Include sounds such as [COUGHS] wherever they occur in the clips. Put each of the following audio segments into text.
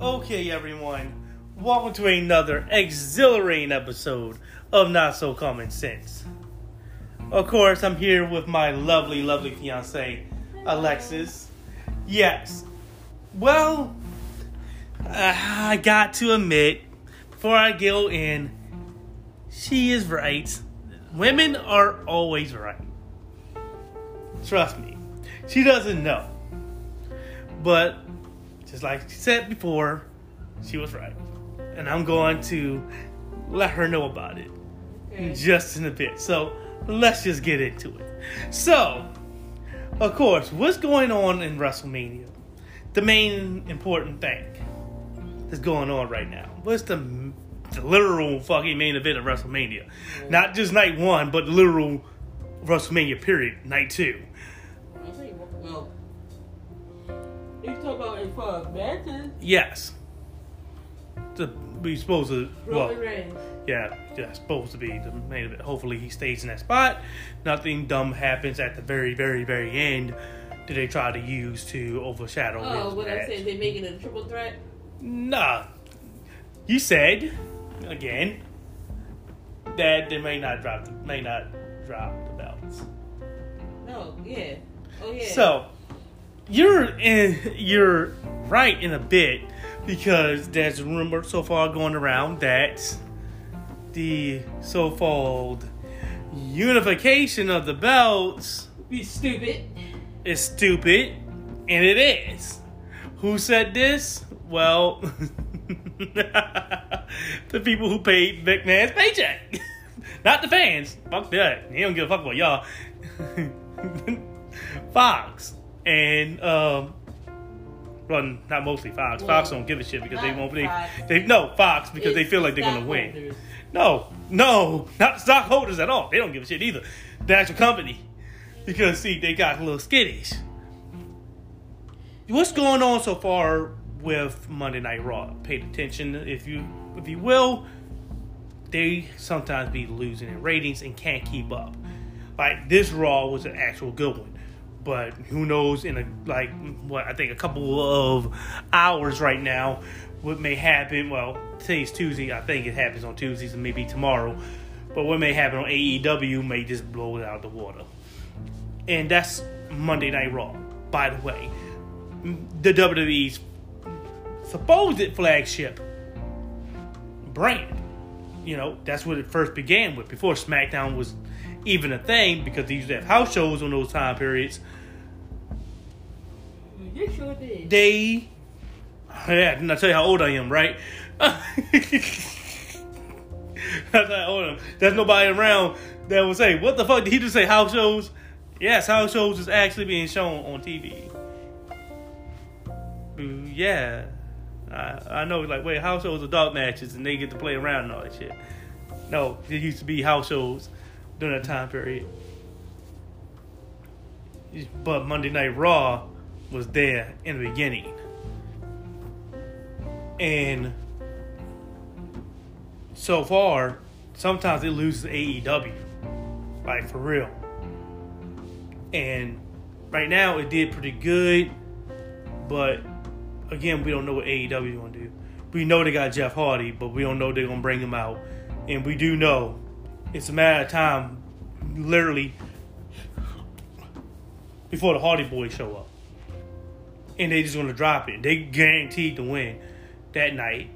Okay, everyone, welcome to another exhilarating episode of Not So Common Sense. Of course, I'm here with my lovely, lovely fiance, Alexis. Yes, well, I got to admit, before I go in, she is right. Women are always right. Trust me. She doesn't know. But just like she said before, she was right. And I'm going to let her know about it Okay. just in a bit. So let's just get into it. So, of course, what's going on in WrestleMania? The main important thing that's going on right now. What's the, the literal fucking main event of WrestleMania? Not just night one, but literal WrestleMania period, night two. About as far as Yes. To be supposed to well, Reigns. yeah, yeah, supposed to be the main event. Hopefully he stays in that spot. Nothing dumb happens at the very, very, very end that they try to use to overshadow Oh, what I match. said—they're making a triple threat. Nah. You said again that they may not drop the, may not drop the belts. No, yeah, oh yeah. So you're in, you're right in a bit because there's a rumor so far going around that the so-called unification of the belts you stupid. is stupid, and it is. Who said this? Well, [LAUGHS] the people who paid McMahon's paycheck, [LAUGHS] not the fans. Fuck that. He don't give a fuck about y'all. [LAUGHS] Fox and um, well, not mostly Fox. Fox don't give a shit because they won't. They, they no Fox because they feel like they're gonna win. No, no, not the stockholders at all. They don't give a shit either. The actual company. Because see, they got a little skittish. What's going on so far with Monday Night Raw? Paid attention if you if you will. They sometimes be losing in ratings and can't keep up. Like this Raw was an actual good one. But who knows in a like what I think a couple of hours right now what may happen well today's Tuesday I think it happens on Tuesdays and maybe tomorrow but what may happen on AEW may just blow it out of the water. And that's Monday Night Raw by the way. The WWE's supposed flagship brand. You know that's what it first began with before SmackDown was even a thing because they used to have house shows on those time periods You sure did. they yeah, didn't I tell you how old I am, right? [LAUGHS] That's how old I am. There's nobody around that will say, What the fuck did he just say house shows? Yes, house shows is actually being shown on TV. Mm, yeah. I, I know like wait, house shows are dark matches and they get to play around and all that shit. No, it used to be house shows during that time period. But Monday Night Raw was there in the beginning. And so far, sometimes it loses AEW. Like for real. And right now it did pretty good. But again, we don't know what AEW is gonna do. We know they got Jeff Hardy, but we don't know they're gonna bring him out. And we do know it's a matter of time, literally, before the Hardy Boys show up. And they just gonna drop it. They guaranteed to win that night.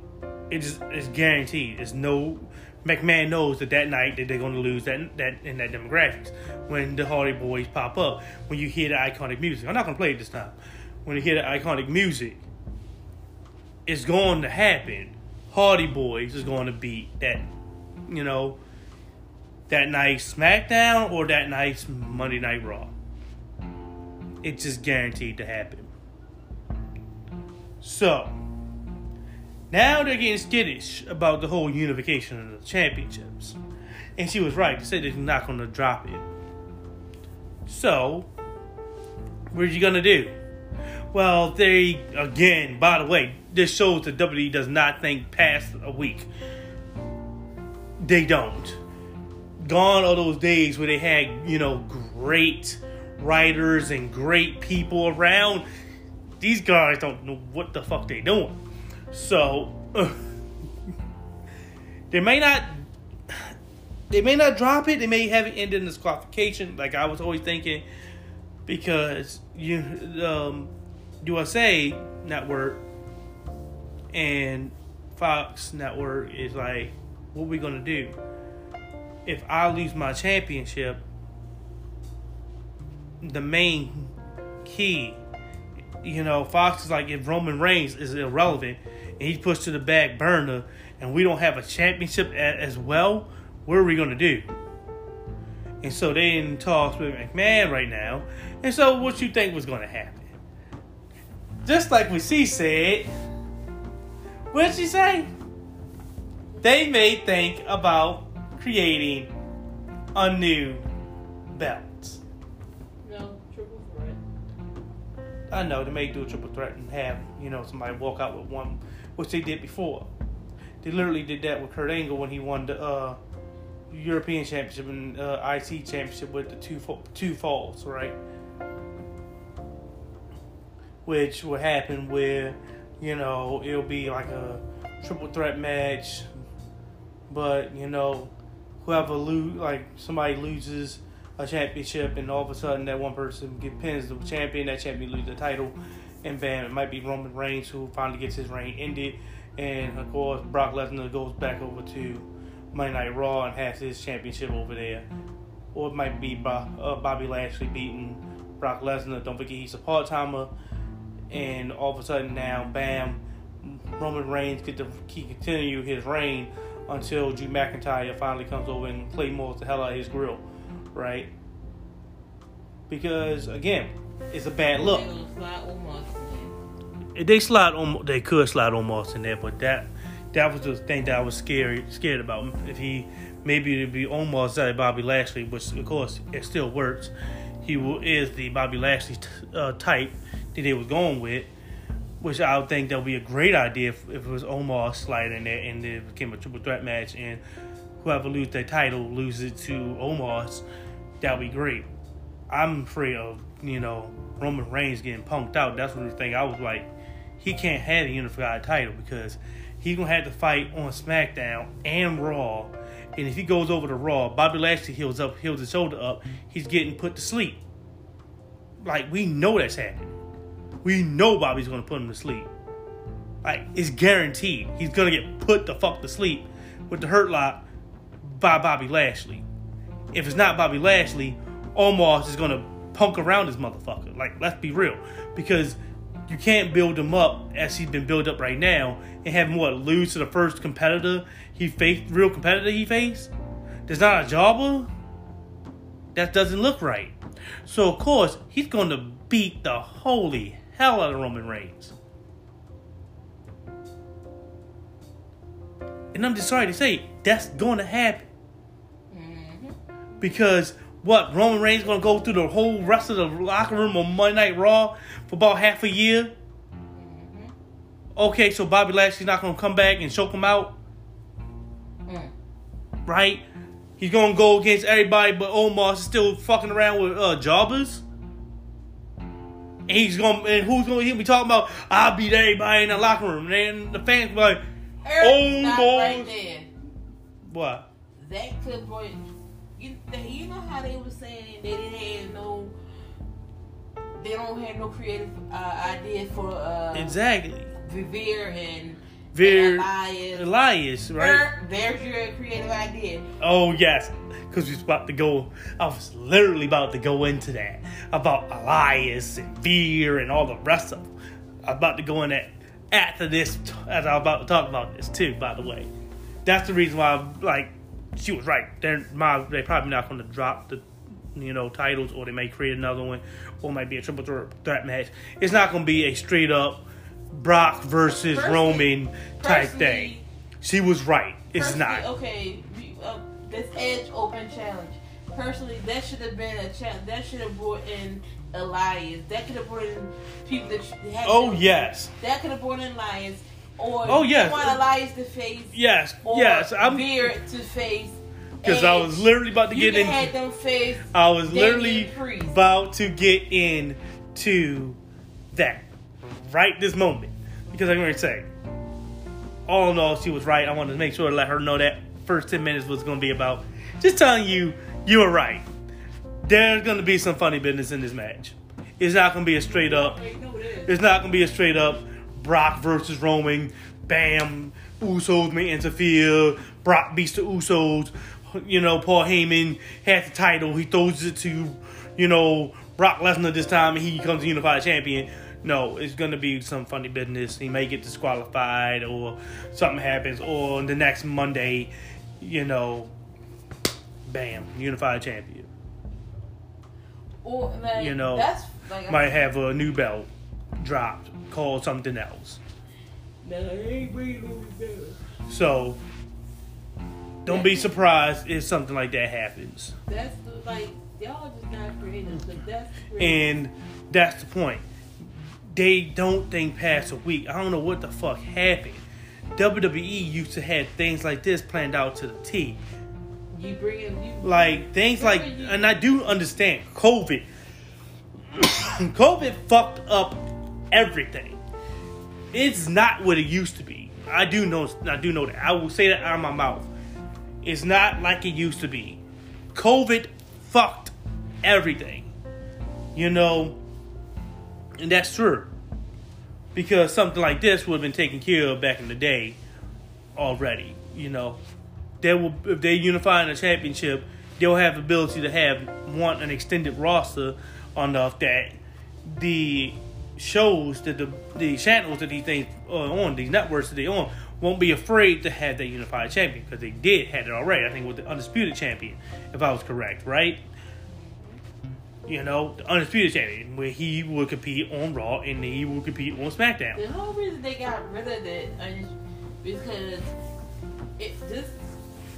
It just it's guaranteed. It's no McMahon knows that that night that they're gonna lose that that in that demographics when the Hardy Boys pop up. When you hear the iconic music, I'm not gonna play it this time. When you hear the iconic music, it's going to happen. Hardy Boys is going to beat that, you know, that night SmackDown or that night's Monday Night Raw. It's just guaranteed to happen. So, now they're getting skittish about the whole unification of the championships. And she was right. to say they're not going to drop it. So, what are you going to do? Well, they, again, by the way, this shows that WWE does not think past a week. They don't. Gone are those days where they had, you know, great writers and great people around. These guys don't know what the fuck they doing. So they may not they may not drop it. They may have it end in disqualification, like I was always thinking, because you um, USA Network and Fox Network is like, what we gonna do? If I lose my championship, the main key, you know, Fox is like if Roman Reigns is irrelevant and he's pushed to the back burner, and we don't have a championship as well, what are we gonna do? And so they in talks with McMahon right now. And so what you think was gonna happen? Just like what she said, what did she say? They may think about creating a new belt. I know they may do a triple threat and have, you know, somebody walk out with one, which they did before. They literally did that with Kurt Angle when he won the uh, European Championship and uh, IC Championship with the two two falls, right? Which will happen where, you know, it'll be like a triple threat match, but you know, whoever lose, like somebody loses a championship, and all of a sudden that one person get pins the champion, that champion loses the title, and bam, it might be Roman Reigns who finally gets his reign ended, and of course Brock Lesnar goes back over to Monday Night Raw and has his championship over there. Or it might be uh, Bobby Lashley beating Brock Lesnar. Don't forget he's a part timer. And all of a sudden now, bam, Roman Reigns get to continue his reign until Drew McIntyre finally comes over and claymores the hell out of his grill, right? Because again, it's a bad look. They slide on, they could slide on almost in there, but that that was the thing that I was scared scared about. If he maybe it'd be almost like Bobby Lashley, which of course it still works. He is the Bobby Lashley t- uh, type that they was going with, which I would think that would be a great idea if, if it was Omos sliding there and it became a triple threat match and whoever loses their title loses it to Omos. That would be great. I'm afraid of you know Roman Reigns getting punked out. That's what the thing I was like, he can't have the unified title because he's gonna have to fight on SmackDown and Raw. And if he goes over to Raw, Bobby Lashley heals up, heals his shoulder up, he's getting put to sleep. Like we know that's happening. We know Bobby's gonna put him to sleep. Like it's guaranteed. He's gonna get put the fuck to sleep with the hurt lock by Bobby Lashley. If it's not Bobby Lashley, Omos is gonna punk around this motherfucker. Like, let's be real. Because you can't build him up as he's been built up right now and have him what lose to the first competitor he faced, real competitor he faced. There's not a jobber. That doesn't look right. So of course he's to beat the holy hell out of Roman Reigns. And I'm just sorry to say that's to happen. Because what Roman Reigns going to go through the whole rest of the locker room on Monday Night Raw for about half a year. Mm-hmm. Okay, so Bobby Lashley's not gonna come back and choke him out, mm. right? He's gonna go against everybody, but Omos is still fucking around with uh, jobbers. And he's gonna and who's gonna hear me talking about? I'll beat everybody in the locker room, and the fans be like, "Oh, right there. What? That could you, you know how they were saying they didn't have no they don't have no creative uh, idea for uh, exactly Veer and Veer Elias. Elias, right? there's your creative idea. Oh yes, because we was about to go. I was literally about to go into that about Elias and Veer and all the rest of them. I'm about to go in that after this, as I'm about to talk about this too. By the way, that's the reason why I'm like she was right. They're my, they're probably not going to drop the you know titles, or they may create another one, or it might be a triple threat match. It's not going to be a straight up Brock versus Roman type thing. She was right. It's not. Okay, uh, this Edge Open Challenge. Personally, that should have been a challenge. That should have brought in Elias. That could have brought in people that had. Oh yes. That could have brought in Elias or oh yes, want to face yes, yes, I'm Veer to face. Because I was literally about to get in. Had them face I was literally about to get in to that right this moment because I'm going to say all in all, she was right. I wanted to make sure to let her know that first 10 minutes was going to be about just telling you you were right. There's going to be some funny business in this match. It's not going to be a straight up. Wait, no, it is. It's not going to be a straight up Brock versus Roman. Bam. Usos may interfere. Brock beats the Usos. You know, Paul Heyman has the title. He throws it to, you know, Brock Lesnar this time and he becomes unified champion. No, it's gonna be some funny business. He may get disqualified or something happens, or the next Monday, you know, bam, unified champion. Or, like, You know, that's like Might have a new belt dropped called something else. Nah, I ain't bringing. So don't be surprised if something like that happens. That's the, like y'all just not creative. Like that's creative. And that's the point. They don't think past a week. I don't know what the fuck happened. WWE used to have things like this planned out to the T. you bring in you Like things like, and I do understand COVID. [COUGHS] COVID fucked up everything. It's not what it used to be. I do know. I do know that. I will say that out of my mouth. It's not like it used to be. COVID fucked everything. You know, and that's true. Because something like this would have been taken care of back in the day already. You know, they will if they unify in a championship, they'll have the ability to have one an extended roster enough that the shows that the the channels that these things are on, these networks that they on, won't be afraid to have that unified champion because they did had it already. I think with the undisputed champion, if I was correct, right? You know, the undisputed champion, where he would compete on Raw and he would compete on SmackDown. The whole reason they got rid of that because it just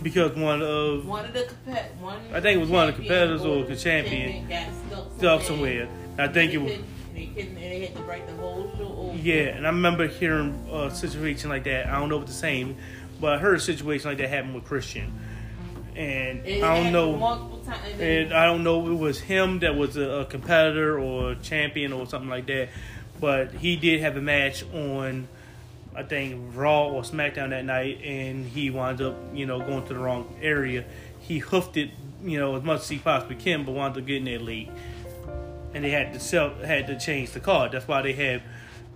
Because one of one of the compet one. I think it was one of the competitors or the champion got stuck stuck somewhere. I think it was they couldn't- They and They had to the whole show over. Yeah, and I remember hearing a situation like that. I don't know if it's the same, but I heard a situation like that happen with Christian, and And I don't know. multiple times. And I don't know if it was him that was a, a competitor or a champion or something like that, but he did have a match on, I think Raw or SmackDown that night, and he wound up, you know, going to the wrong area. He hoofed it, you know, as much as he possibly can, but wound up getting there late, and they had to sell, had to change the card. That's why they have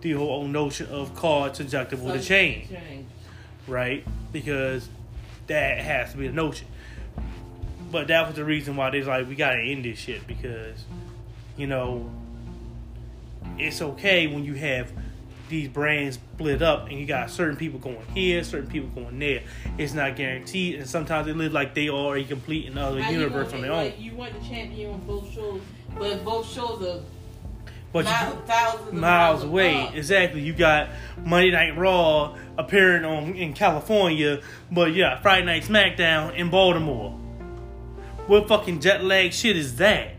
the whole notion of cards deductible to change right? Because that has to be the notion. But that was the reason why they're like, we gotta end this shit because, you know, it's okay when you have these brands split up and you got certain people going here, certain people going there. It's not guaranteed, and sometimes they live like they are a complete another How you universe want- on their own. like, You want the champion on both shows, but both shows are But miles, miles away. apart. Exactly. You got Monday Night Raw appearing on in California, but yeah, Friday Night SmackDown in Baltimore. What fucking jet lag shit is that?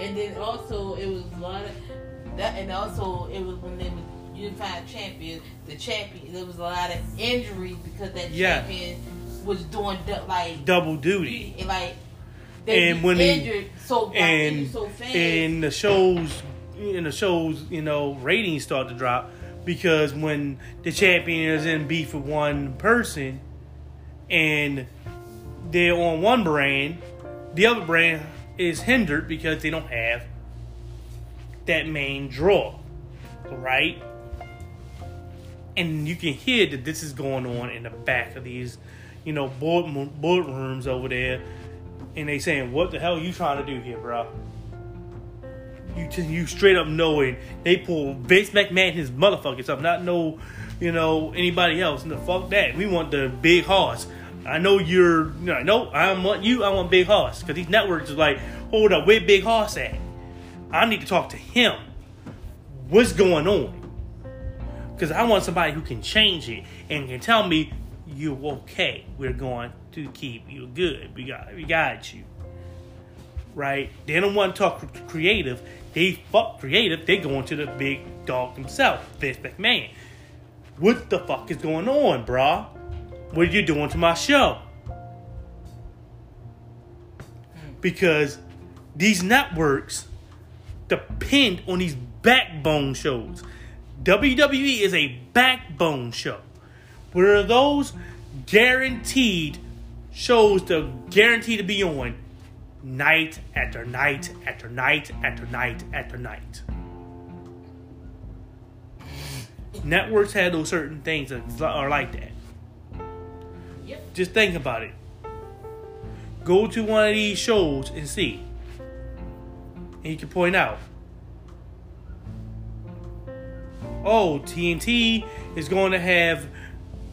And then also it was a lot of that, and also it was when they were unified champion. The champion there was a lot of injuries because that Yeah. champion was doing du- like Double duty. and like they And when he- injured so got And so fast. and the shows, in the shows, you know, ratings start to drop because when the champion is in beef with one person, and they're on one brand, the other brand is hindered because they don't have that main draw, right? And you can hear that this is going on in the back of these, you know, board boardrooms over there, and they saying, "What the hell are you trying to do here, bro?" You t- you straight up knowing they pull Vince McMahon his motherfuckers up, not know, you know anybody else. No, fuck that. We want the big horse. I know you're. You know, no, I want you. I want big horse because these networks is like, hold up, where big horse at? I need to talk to him. What's going on? Because I want somebody who can change it and can tell me you're okay. We're going to keep you good. We got we got you. Right? They don't want to talk creative. They fuck creative. They going to the big dog himself, Vince McMahon. What the fuck is going on, brah? What are you doing to my show? Because these networks depend on these backbone shows. WWE is a backbone show. Where are those guaranteed shows to guarantee to be on night after night after night after night after night. Networks have those certain things that are like that. Yep. Just think about it. Go to one of these shows and see. And you can point out. Oh, TNT is going to have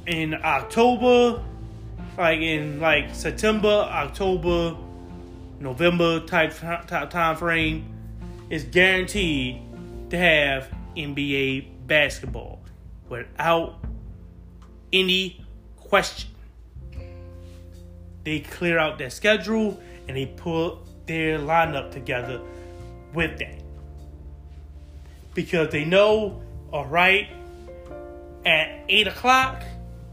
in October, like in like September, October, November type type time frame, is guaranteed to have NBA basketball without any question. They clear out their schedule and they put their lineup together with that. Because they know, all right, at 8 o'clock,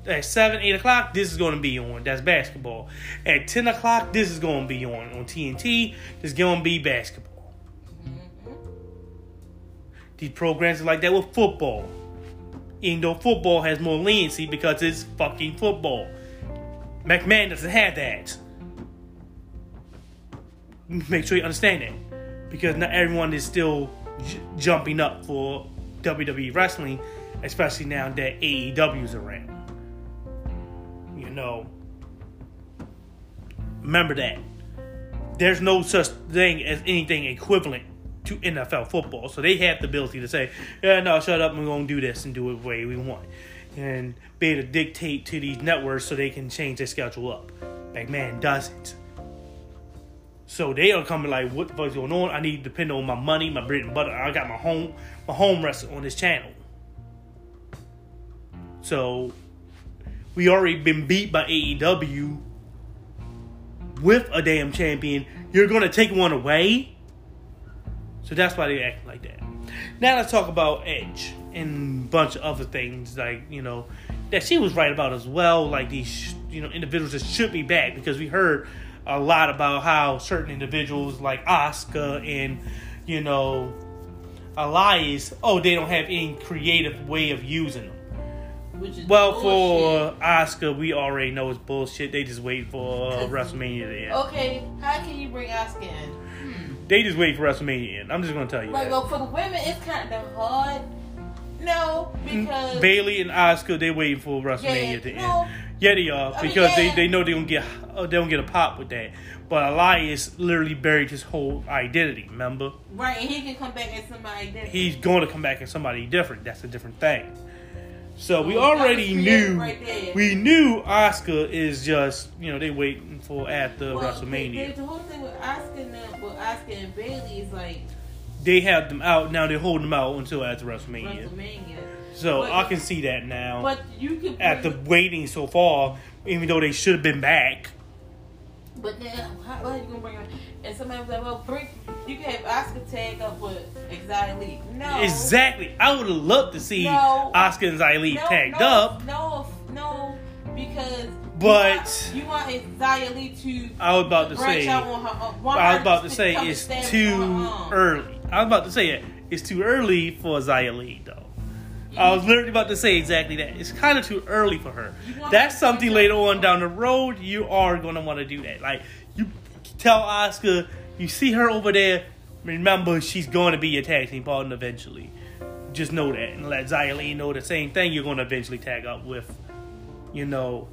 at 7, 8 o'clock, this is going to be on. That's basketball. At 10 o'clock, this is going to be on. On TNT, this is going to be basketball. Mm-hmm. These programs are like that with football. Even though football has more leniency because it's fucking football. McMahon doesn't have that. Make sure you understand that. Because not everyone is still j- jumping up for WWE wrestling, especially now that AEW is around. You know, remember that. There's no such thing as anything equivalent to NFL football. So they have the ability to say, yeah, no, shut up, we're going to do this and do it the way we want. And be able to dictate to these networks so they can change their schedule up. McMahon doesn't. So they are coming like, what the fuck's going on? I need to depend on my money, my bread and butter. I got my home, my home wrestling on this channel. So we already been beat by AEW with a damn champion. You're gonna take one away. So that's why they act like that. Now let's talk about Edge and a bunch of other things like you know that she was right about as well. Like these you know individuals that should be back because we heard a lot about how certain individuals like Asuka and you know Elias, oh they don't have any creative way of using them. Which is Well, bullshit. for Asuka, we already know it's bullshit. They just wait for uh, WrestleMania to end. Okay, how can you bring Asuka in? Hmm. They just wait for WrestleMania to end. I'm just gonna tell you Right, that. well, for the women, it's kind of hard. No, because Bayley and Asuka, they waiting for WrestleMania Yeah, to no. end. Yeah, they are because yeah. they, they know they don't get uh, they don't get a pop with that. But Elias literally buried his whole identity. Remember, right, and he can come back as somebody different. he's going to come back as somebody different. That's a different thing. So we Oh, already that was creative knew right we knew Asuka is just you know they waiting for after Well, WrestleMania. The, the whole thing with and them, with Asuka and Bayley is like they have them out now. They're holding them out until after WrestleMania. WrestleMania. So But- I can see that now. But you could after waiting so far, even though they should have been back. But then how, how you gonna bring her? And somebody was like, "Well, bring you can have Asuka tag up with Elite." No, Exactly. I would have loved to see No. Asuka and Xia Li no, tagged no, up. No, no, because But- you want, you want to I was about to say. her. Uh, I was about to say it's too on her own. early. I was about to say it. It's too early for Xia Li though. I was literally about to say exactly that. It's kind of too early for her. That's something later on down the road. You are gonna want to do that. Like you tell Asuka, you see her over there. Remember, she's going to be your tag team partner eventually. Just know that, and let Xia Li know the same thing. You're going to eventually tag up with, you know,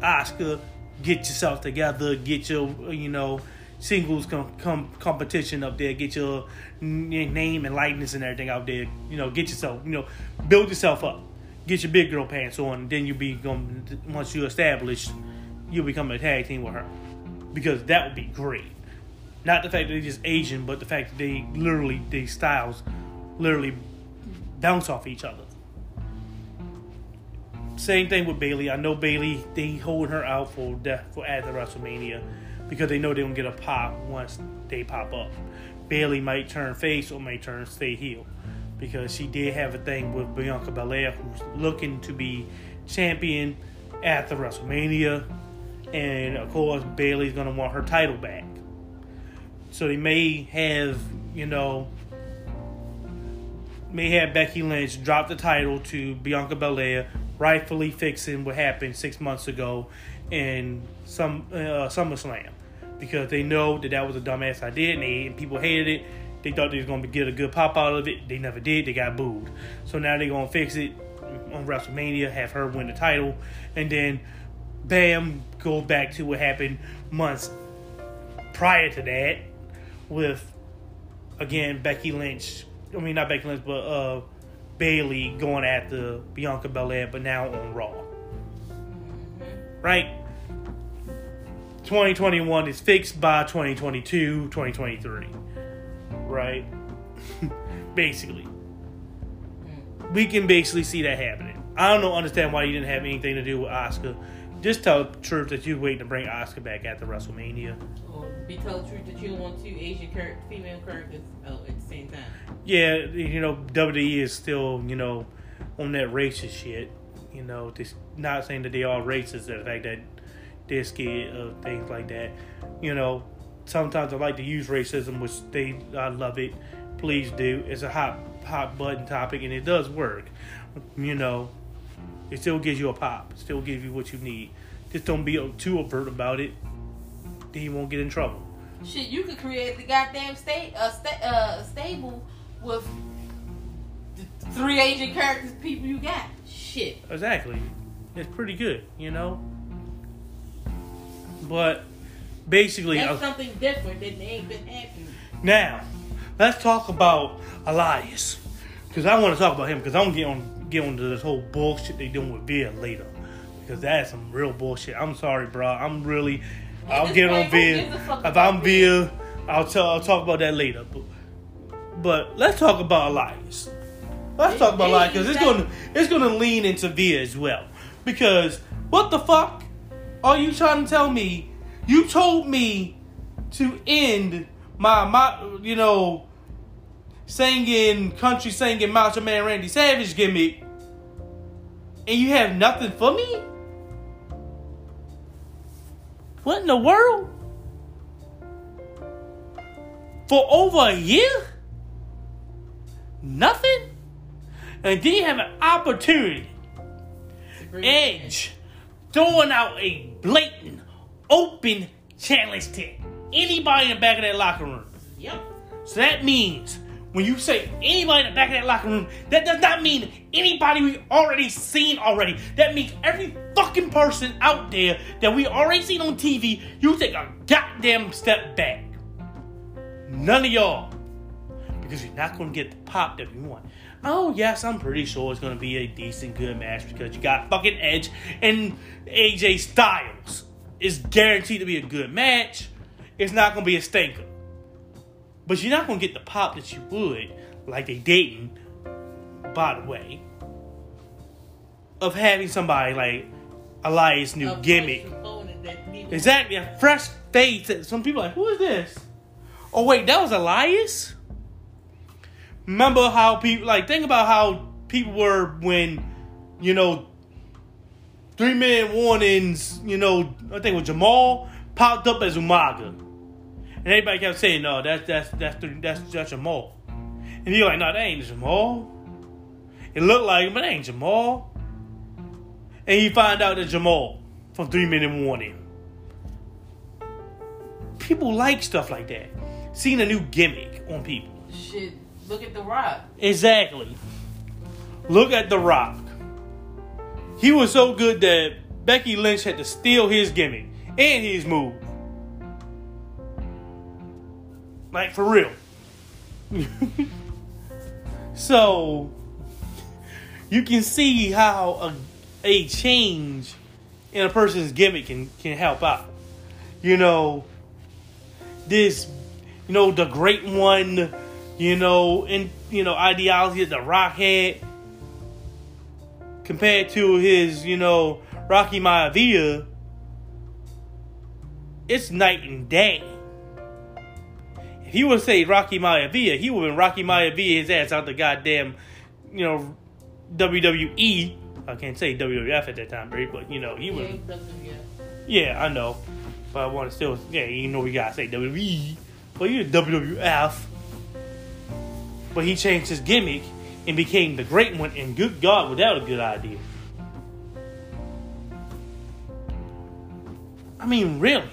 Asuka. Get yourself together. Get your, you know, singles com- com- competition up there. Get your name and likeness and everything out there. You know, get yourself, you know, build yourself up. Get your big girl pants on. Then you be going once you established, you'll become a tag team with her because that would be great. Not the fact that they're just Asian, but the fact that they literally their styles literally bounce off each other. Same thing with Bayley. I know Bayley. They hold her out for death for at the WrestleMania because they know they don't get a pop once they pop up. Bayley might turn face or might turn stay heel because she did have a thing with Bianca Belair, who's looking to be champion after WrestleMania, and of course Bayley's gonna want her title back. So they may have, you know, may have Becky Lynch drop the title to Bianca Belair, rightfully fixing what happened six months ago in some uh, SummerSlam because they know that that was a dumbass idea and, they, and people hated it. They thought they was gonna get a good pop out of it. They never did. They got booed. So now they're gonna fix it on WrestleMania, have her win the title, and then bam, go back to what happened months prior to that with again Becky Lynch. I mean not Becky Lynch, but uh, Bayley going after Bianca Belair, but now on Raw. Right? 2021 is fixed by 2022, 2023. Right? [LAUGHS] basically. Hmm. We can basically see that happening. I don't know, understand why you didn't have anything to do with Asuka. Just tell the truth that you're waiting to bring Asuka back after WrestleMania. Or be told the truth that you don't want two Asian char- female characters oh, at the same time. Yeah, you know, WWE is still, you know, on that racist shit. You know, just not saying that they are racist, the fact that they're scared of things like that. You know, sometimes I like to use racism, which they, I love it. Please do. It's a hot, hot button topic, and it does work. You know, it still gives you a pop. Still gives you what you need. Just don't be too overt about it. Then you won't get in trouble. Shit, you could create the goddamn state, uh, sta- uh, stable with the three Asian characters, people you got. Shit. Exactly. It's pretty good, you know. But basically, That's uh, something different that ain't been happening. now let's talk about Elias because I want to talk about him because I'm gonna get on get onto this whole bullshit they doing with Veer later because that's some real bullshit. I'm sorry, bro. I'm really. At I'll get on point, who Veer. gives a fuck If I'm Veer, I'll tell. I'll talk about that later. But, but let's talk about Elias. Let's talk about Elias because it's gonna it's gonna lean into Veer as well. Because what the fuck are you trying to tell me? You told me to end my my you know singing country singing Macho Man Randy Savage gimmick, and you have nothing for me. What in the world? For over a year? Nothing? And then you have an opportunity. Edge throwing out a blatant, open challenge to anybody in the back of that locker room. Yep. So that means when you say anybody in the back of that locker room, that does not mean anybody we already seen already. That means every fucking person out there that we already seen on TV, you take a goddamn step back. None of y'all. Because you're not gonna get the pop that you want. Oh yes, I'm pretty sure it's gonna be a decent good match because you got fucking Edge and AJ Styles. It's guaranteed to be a good match. It's not gonna be a stinker. But you're not gonna get the pop that you would, like they didn't, by the way, of having somebody like Elias' new A gimmick. fresh that people- Exactly, a fresh face. that Some people are like, who is this? Oh wait, that was Elias. Remember how people like think about how people were when, you know, three minute warnings. You know, I think with Jamal popped up as Umaga, and everybody kept saying, "No, that's that's that's the, that's that's Jamal," and you're like, "No, that ain't Jamal." It looked like but that ain't Jamal. And you find out that Jamal from Three Minute Warning people like stuff like that. Seeing a new gimmick on people. Shit, look at The Rock. Exactly. Look at The Rock. He was so good that Becky Lynch had to steal his gimmick and his move. Like for real. [LAUGHS] so you can see how a, a change in a person's gimmick can, can help out. You know, this, you know, the great one, you know, in you know, ideology that the Rock had compared to his, you know, Rocky Maivia, it's night and day. If he would say Rocky Maivia, he would have been Rocky Maivia his ass out the goddamn, you know, WWE. I can't say WWF at that time, right? But you know, he Yeah, would. Yeah, I know. But I want to still, yeah, you know, we gotta say WWE. But you're WWF but he changed his gimmick and became the great one. And good God, was a good idea? I mean, really.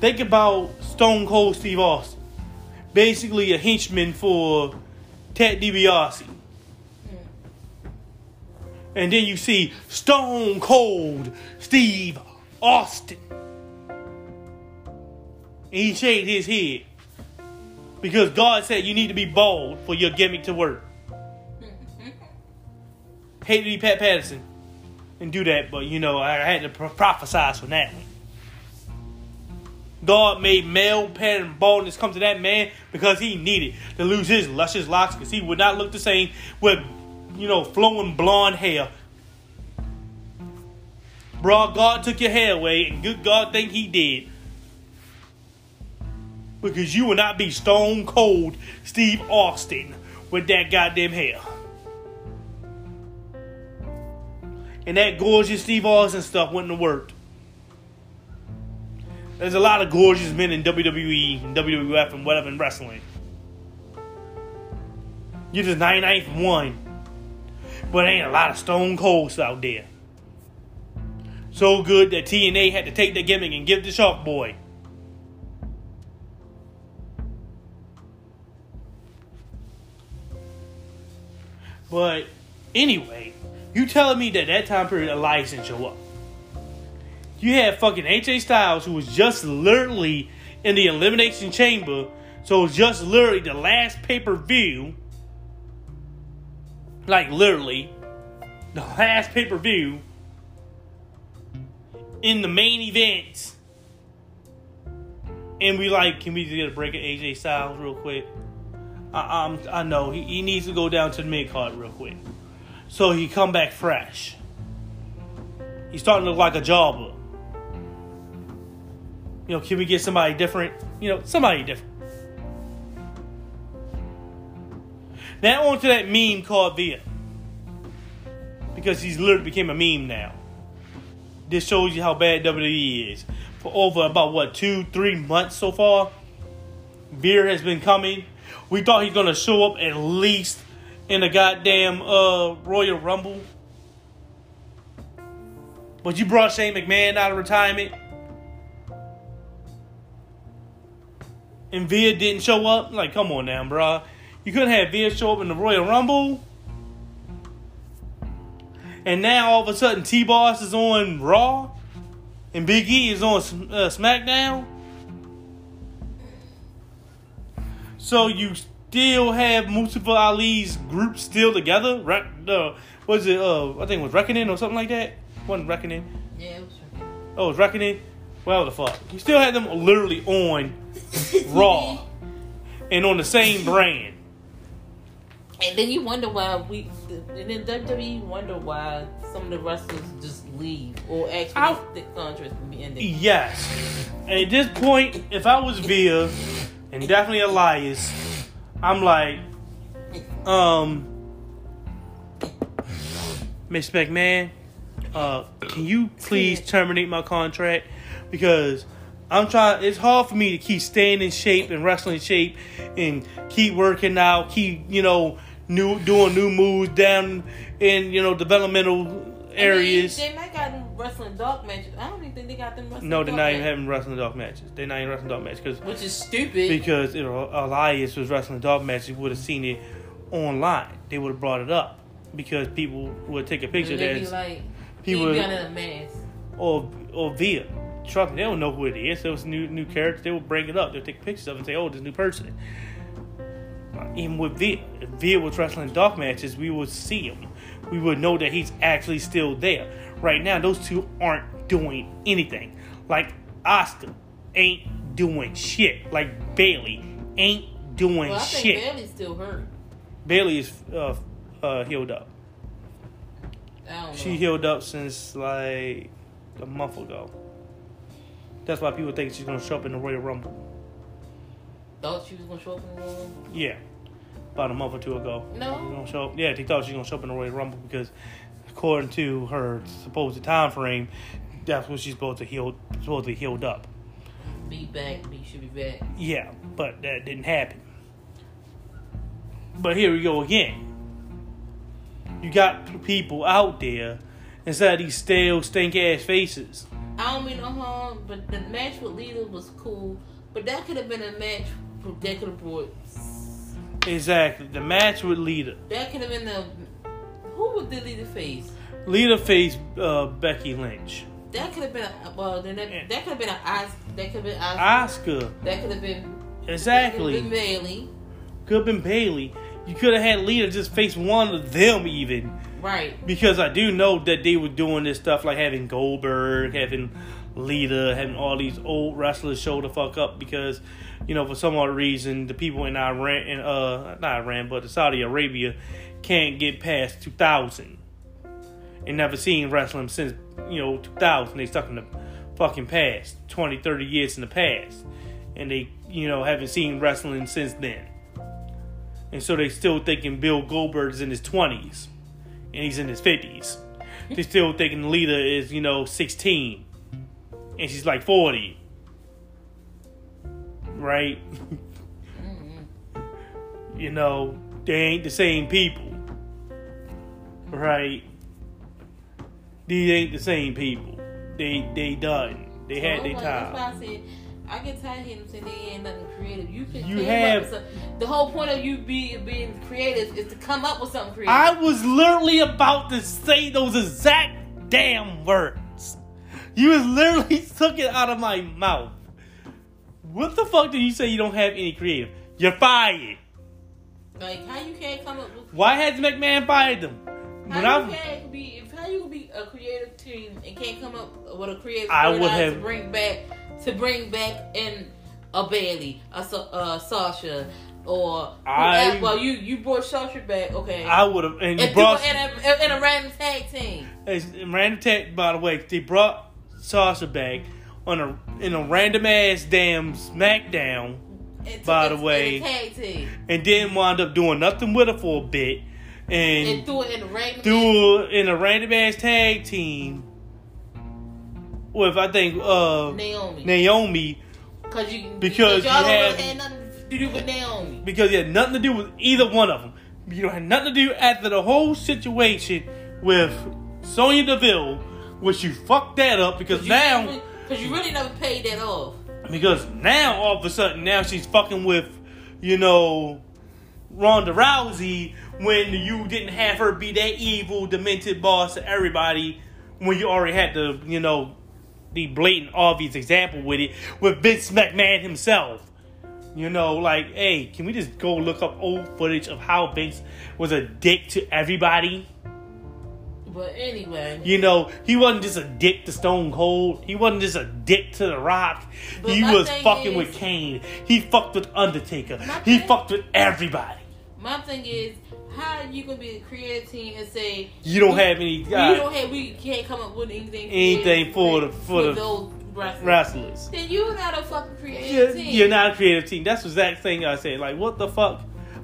Think about Stone Cold Steve Austin, basically a henchman for Ted DiBiase. And then you see Stone Cold Steve Austin. And he shaved his head. Because God said you need to be bald for your gimmick to work. [LAUGHS] Hate to be Pat Patterson and do that, but you know, I had to pro- prophesize from that one. God made male pattern baldness come to that man because he needed to lose his luscious locks because he would not look the same with, you know, flowing blonde hair. Bro, God took your hair away, and good God think he did. Because you will not be stone cold Steve Austin with that goddamn hair. And that gorgeous Steve Austin stuff wouldn't have worked. There's a lot of gorgeous men in WWE and WWF and whatever in wrestling. You're just 99th one. But ain't a lot of stone colds out there. So good that TNA had to take the gimmick and give the Shark Boy. But anyway, you telling me that that time period Elias didn't show up? You had fucking AJ Styles who was just literally in the elimination chamber, so it was just literally the last pay per view, like literally the last pay per view in the main event. And we like, can we just get a break of AJ Styles real quick? I, I'm, I know he, he needs to go down to the mid card real quick, so he come back fresh. He's starting to look like a jobber. You know, can we get somebody different? You know, somebody different. Now on to that meme called Veer. Because he's literally became a meme now. This shows you how bad WWE is. For over about what, two, three months so far, Veer has been coming. We thought he's gonna show up at least in the goddamn uh, Royal Rumble. But you brought Shane McMahon out of retirement. And Veer didn't show up. Like, come on now, bruh. You couldn't have Veer show up in the Royal Rumble. And now all of a sudden T Boss is on Raw. And Big E is on uh, SmackDown. So you still have Mustafa Ali's group still together? Re- uh, was it? Uh, I think it was Reckoning or something like that. Wasn't Reckoning? Yeah, it was okay. Oh, it was Reckoning. Well, the fuck. You still had them literally on [LAUGHS] Raw and on the same brand. And then you wonder why we, and then WWE wonder why some of the wrestlers just leave or actually I- the contracts can be ended. Yes. And at this point, if I was Veer and definitely Elias, I'm like, um, Miss McMahon, uh, can you please terminate my contract? Because I'm trying. It's hard for me to keep staying in shape and wrestling shape and keep working out, keep you know new doing new moves down in you know developmental areas. I mean, they might wrestling dark matches. I don't even think they got them wrestling. No, they're not even matches, having wrestling dark matches. They're not even wrestling dark matches because Which is stupid. because if Elias was wrestling dark matches, you would have seen it online. They would have brought it up because people would take a picture and they be like, people- he be under the mask. or or Veer. Trust me, they don't know who it is. There was new new characters. They will bring it up. They'll take pictures of it and say, "Oh, this new person." Even with Veer, if Veer was wrestling dark matches, we would see him. We would know that he's actually still there. Right now, those two aren't doing anything. Like Asuka ain't doing shit. Like Bayley ain't doing Well, I think shit. Bayley's still hurt. Bayley is uh, uh, healed up. I don't know. She healed up since like a month ago. That's why people think she's gonna show up in the Royal Rumble. thought she was gonna show up in the Royal Rumble. Yeah, about a month or two ago. No. Gonna show up. Yeah, they thought she was gonna show up in the Royal Rumble because, according to her supposed time frame, that's when she's supposed to heal, supposedly healed up. Be back. Be should be back. Yeah, but that didn't happen. But here we go again. You got people out there instead of these stale, stink ass faces. I don't mean no harm, but the match with Lita was cool. But that could have been a match that could have brought. Exactly. The match with Lita. That could have been the. Who would the Lita face? Lita faced uh, Becky Lynch. That could have been a, well. Then that, that could have been an Asuka. That could have been Asuka. Asuka. That could have been Exactly. Could have been Bayley. Could have been Bayley. You could have had Lita just face one of them even. Right. Because I do know that they were doing this stuff like having Goldberg, having Lita, having all these old wrestlers show the fuck up because, you know, for some odd reason the people in Iran in uh not Iran but Saudi Arabia can't get past two thousand. And never seen wrestling since, you know, two thousand. They stuck in the fucking past. 20, 30 years in the past. And they, you know, haven't seen wrestling since then. And so they still thinking Bill Goldberg's in his twenties and he's in his fifties. They still thinking Lita is, you know, sixteen, and she's like forty, right? [LAUGHS] Mm-hmm. you know, they ain't the same people, right? These ain't the same people. They they done. They had oh their So, That's why time. I said I get tired of hearing them say they ain't nothing creative. You can You have- some, the whole point of you be, being creative is to come up with something creative. I was literally about to say those exact damn words. You was literally [LAUGHS] took it out of my mouth. What the fuck did you say you don't have any creative? You're fired. like how you can't come up with Why has McMahon fired them? When how I, you can't be if how you can be a creative team and can't come up with a creative I would have- to bring back to bring back in a Bayley, a uh, Sasha, or I- well you you brought Sasha back, okay? I would have, and brought in a, in a random tag team. and Random Tech. By the way, they brought Sasha back on a in a random ass damn SmackDown, By the way- a tag and then wound up doing nothing with her for a bit, and and threw it in a random threw in a random ass tag team with I think uh Naomi. Naomi Cause you Because y'all you don't had- had nothing to do with Naomi. because you had nothing to do with either one of them. You don't have nothing to do after the whole situation with Sonya Deville, which you fucked that up because Cause now you, cause you really never paid that off. because now all of a sudden now she's fucking with you know Ronda Rousey when you didn't have her be that evil demented boss to everybody when you already had the you know the blatant obvious example with it with Vince McMahon himself you know like hey can we just go look up old footage of how Vince was a dick to everybody But anyway, you know, he wasn't just a dick to Stone Cold. He wasn't just a dick to The Rock. He was fucking is- with Kane. He fucked with Undertaker. He thing- fucked with everybody. My thing is, how you gonna be a creative team and say You don't we- have any we uh, don't have we can't come up with anything Anything for the- for the those wrestlers. wrestlers. Then you're not a fucking creative You're, team. you're not a creative team. That's the exact thing I said. Like, what the fuck?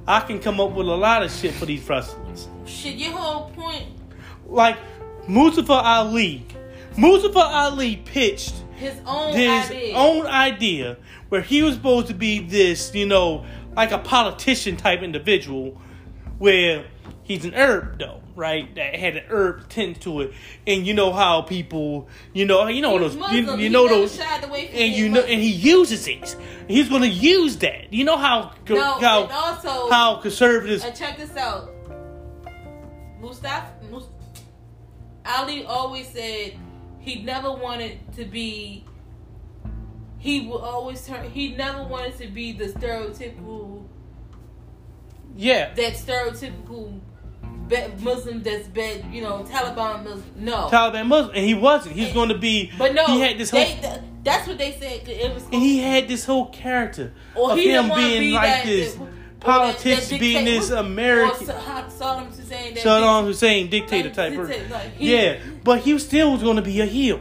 I can come up with a lot of shit for these wrestlers. Shit, your whole point. Like, Mustafa Ali. Mustafa Ali pitched His own his idea. own idea where he was supposed to be this, you know, like a politician type individual where he's an herb though, right? That had an herb tint to it. And you know how people you know you know He's those you, Muslim. you He know those shied away from and you know Muslim. and he uses it. He's gonna use that. You know how No, how also how conservatives And check this out. Mustafa Mus- Ali always said he never wanted to be. He would always turn. He never wanted to be the stereotypical. yeah. That stereotypical Muslim that's bad. You know, Taliban Muslim. No, Taliban Muslim and he wasn't. He's gonna be but no. he had this whole they, th- that's what they said. It was. and he had this whole character Or of he him being be like that- this that- politics that- being this American Saddam Hussein. Saddam Hussein dictator type dictator, person. like, he- Yeah, but he still was going to be a heel.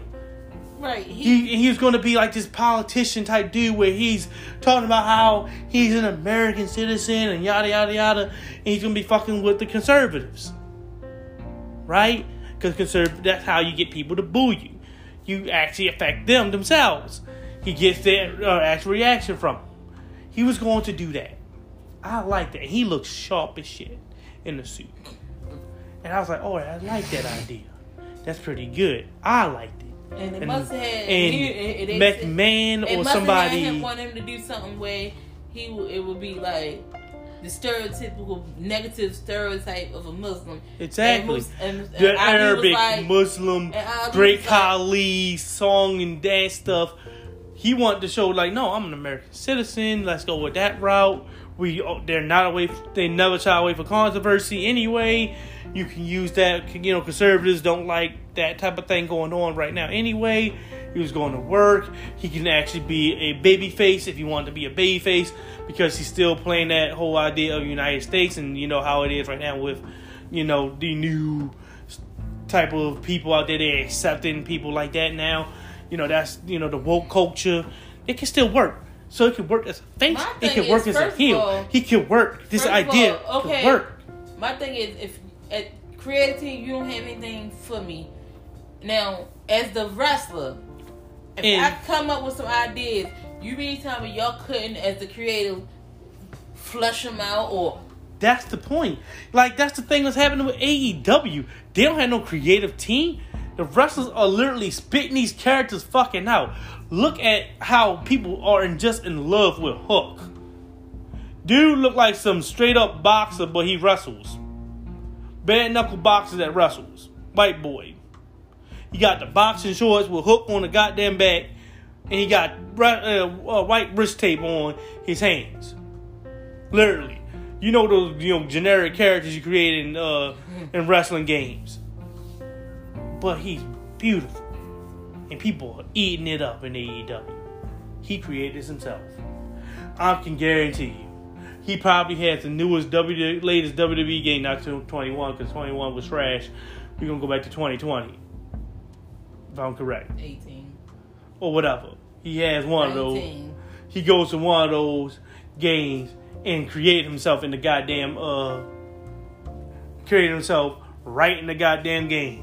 Right. He, was going to be like this politician type dude where he's talking about how he's an American citizen and yada yada yada, and he's going to be fucking with the conservatives, right? Because conserv- that's how you get people to boo you. You actually affect them themselves. He gets their uh, actual reaction from. 'em. He was going to do that. I like that. He looks sharp as shit in the suit. And I was like, oh, I like that idea. That's pretty good. I liked it. And they must have had and he- it- it- they McMahon or somebody. him want him to do something where he it would be like the stereotypical negative stereotype of a Muslim. Exactly. And, and, and the Arabic like- Muslim, great was like- song and dance stuff. He wanted to show like, no, I'm an American citizen. Let's go with that route. We oh, they're not away. They never shy away for controversy anyway. You can use that. You know, conservatives don't like that type of thing going on right now anyway. He was going to work. He can actually be a baby face if he wanted to be a baby face because he's still playing that whole idea of United States and you know how it is right now with you know the new type of people out there. They're accepting people like that now. You know that's you know the woke culture. It can still work. So it can work as a face. It can work as a heel. all- he can work. This idea all, okay. can work. My thing is, if at creative team you don't have anything for me, now as the wrestler, if And- I come up with some ideas, you mean tell me y'all couldn't, as the creative, flush them out or That's the point. Like that's the thing that's happening with AEW. They don't have no creative team. The wrestlers are literally spitting these characters fucking out. Look at how people are in just in love with Hook. Dude look like some straight up boxer, but he wrestles. Bad knuckle boxer that wrestles. White boy. He got the boxing shorts with Hook on the goddamn back, and he got uh, white wrist tape on his hands. Literally, you know those you know generic characters you create in uh, in wrestling games. But he's beautiful, and people are eating it up in AEW. He created this himself. I can guarantee you. He probably has the newest W latest WWE game, not to 21, because 21 was trash. We're gonna go back to 2020. If I'm correct. 18, Or whatever. He has one of those. He goes to one of those games and create himself in the goddamn uh create himself right in the goddamn game.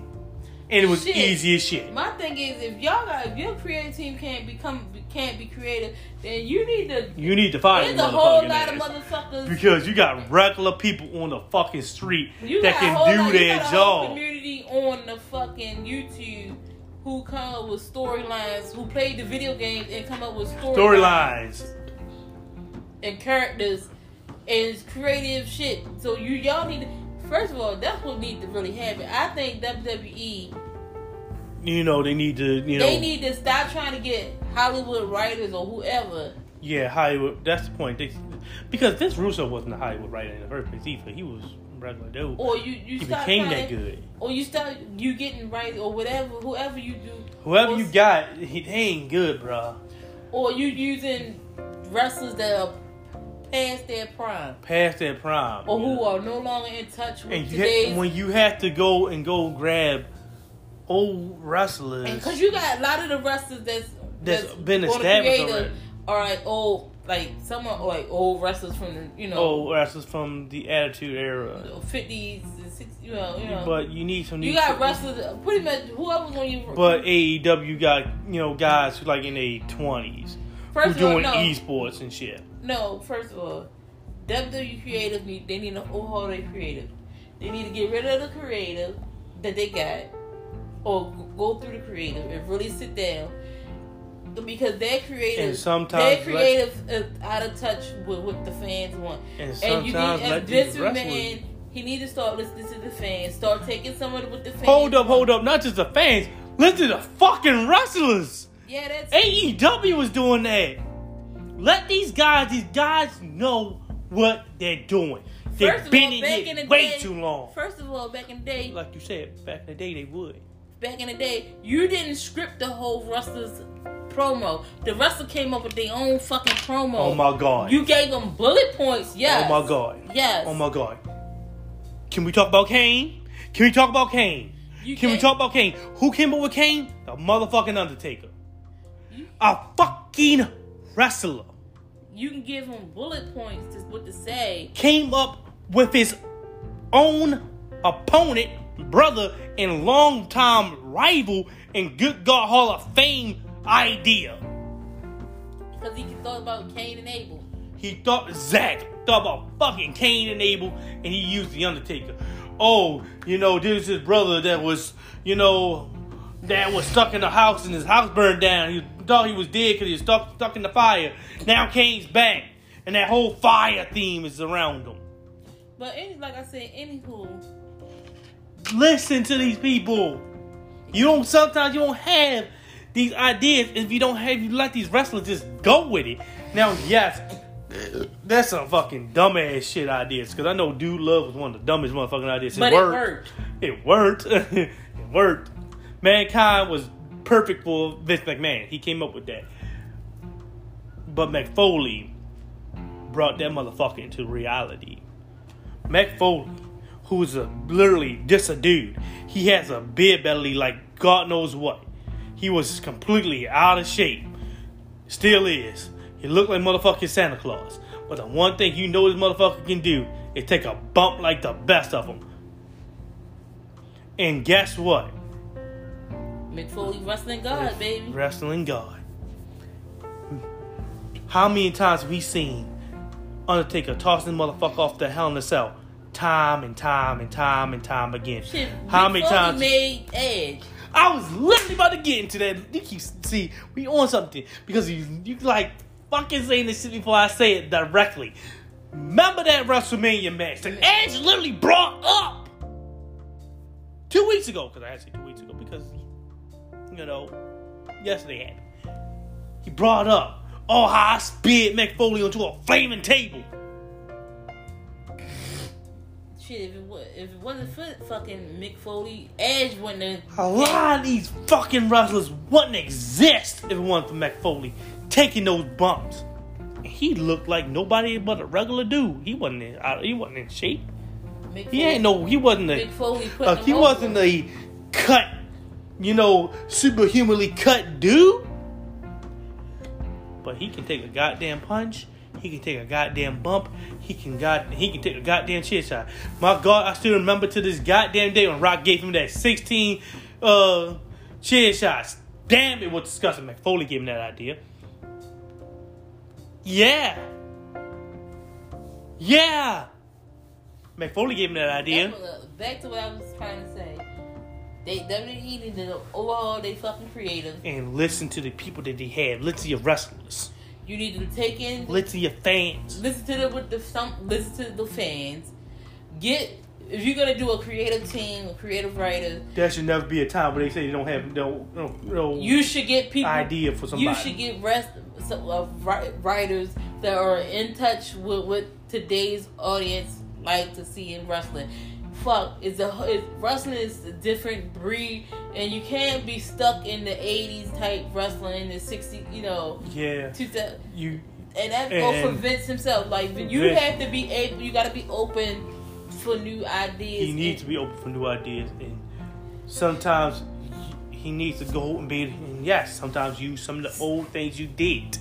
And it was Shit. easy as shit. My thing is, if y'all got, if your creative team can't become, can't be creative, then you need to. You need to fire There's the a whole lot of motherfuckers. Because you got regular people on the fucking street You that can do their got a whole job. community on the fucking YouTube who come up with storylines, who played the video games and come up with storylines Storylines. and characters and creative shit. So you y'all need to. First of all, that's what need to really happen. I think WWE You know, they need to, you know, they need to stop trying to get Hollywood writers or whoever. yeah, Hollywood. That's the point. They, because this Russo wasn't a Hollywood writer in the first place either. He was regular dude. Or you you he start became trying that good. or you start you getting right or whatever whoever you do Whoever you got, he, they ain't good, bro. or you using wrestlers that are past their prime Past their prime. or you who are no longer in touch with and today's ha- when you have to go and go grab old wrestlers. because you got a lot of the wrestlers that's That's been on established already. are old like someone like old wrestlers from the you know old wrestlers from the Attitude Era. fifties and sixties you know you know But you need some new. you got wrestlers pretty much whoever's on you But AEW got you know guys who like in their twenties who first of all doing no esports and shit. No, first of all, WWE creative need they need to overhaul their creative. They need to get rid of the creative that they got, or go through the creative and really sit down. Because their creative, And sometimes their let- creative is out of touch with what the fans want. And And you sometimes need, let these Vince he need to start listening to the fans. Start taking some of what the fans. Hold up, hold up! Not just the fans. Listen to the fucking wrestlers. Yeah, that's AEW was doing that. Let these guys, these guys know what they're doing. They've First of been all, in it way day- too long. First of all, back in the day, Like you said, back in the day they would. Back in the day, you didn't script the whole wrestler's promo. The wrestler came up with their own fucking promo. Oh my god. You gave them bullet points, yes. Oh my god. Yes. Oh my god. Can we talk about Kane? Can we talk about Kane? You Can we talk about Kane? Who came up with Kane? The motherfucking Undertaker. You- A fucking wrestler. You can give him bullet points to what to say. Came up with his own opponent, brother, and longtime rival and good God Hall of Fame idea. Because he thought about Cain and Abel. He thought Zack thought about fucking Cain and Abel, and he used the Undertaker. Oh, you know, this is his brother that was, you know, that was stuck in the house and his house burned down. He thought he was dead because he was stuck stuck in the fire. Now Kane's back, and that whole fire theme is around him. But any, like I said, anywho, Listen to these people. You don't. Sometimes you don't have these ideas if you don't have. You let these wrestlers just go with it. Now, yes, that's some fucking dumbass shit ideas. Because I know Dude Love was one of the dumbest motherfucking ideas. It but it worked. worked. It worked. [LAUGHS] it worked. Mankind was perfect for Vince McMahon. He came up with that. But Mick Foley brought that motherfucker into reality. Mick Foley, who's a literally just a dude. He has a beer belly like God knows what. He was completely out of shape. Still is. He looked like motherfucking Santa Claus. But the one thing you know this motherfucker can do is take a bump like the best of them. And guess what? Mick Foley wrestling god, baby. Wrestling God. How many times have we seen Undertaker tossing motherfucker off the Hell in a Cell? Time and time and time and time again. Shit, How many times? made Edge? I was literally about to get into that. You keep see we on something because you you like fucking saying this shit before I say it directly. Remember that WrestleMania match that Edge literally brought up two weeks ago because I had to say two weeks ago because you know yesterday happened. He brought up oh how I speared Mick Foley onto a flaming table. Shit, if it, was, if it wasn't for fucking Mick Foley, Edge wouldn't have. A lot of these fucking wrestlers wouldn't exist if it wasn't for Mick Foley taking those bumps. He looked like nobody but a regular dude. He wasn't in, uh, he wasn't in shape. Mick He ain't no. He wasn't a. Mick Foley put uh, he wasn't a cut, you know, superhumanly cut dude. But he can take a goddamn punch. He can take a goddamn bump. He can god. He can take a goddamn chair shot. My God, I still remember to this goddamn day when Rock gave him that sixteen uh chair shots. Damn, it was disgusting. Mick Foley gave him that idea. Yeah. Yeah. Mick Foley gave him that idea. Back to what I was trying to say. They WWE needed to overhaul they fucking creative. and listen to the people that they have. Listen to your wrestlers. You need to take in Listen to your fans. listen to the with the some listen to the fans. Get if you're gonna do a creative team, a creative writer, There should never be a time where they say you don't have no no, no you should get people idea for somebody. You should get rest some, uh, writers that are in touch with what today's audience like to see in wrestling. Fuck, it's a it's, wrestling is a different breed, and you can't be stuck in the '80s type wrestling in the '60s, you know, yeah, 2000. you And that go for Vince himself. Like you Vince- have to be able, you got to be open for new ideas. he needs to be open for new ideas, and sometimes he- he needs to go and be. And yes, sometimes use some of the old things you did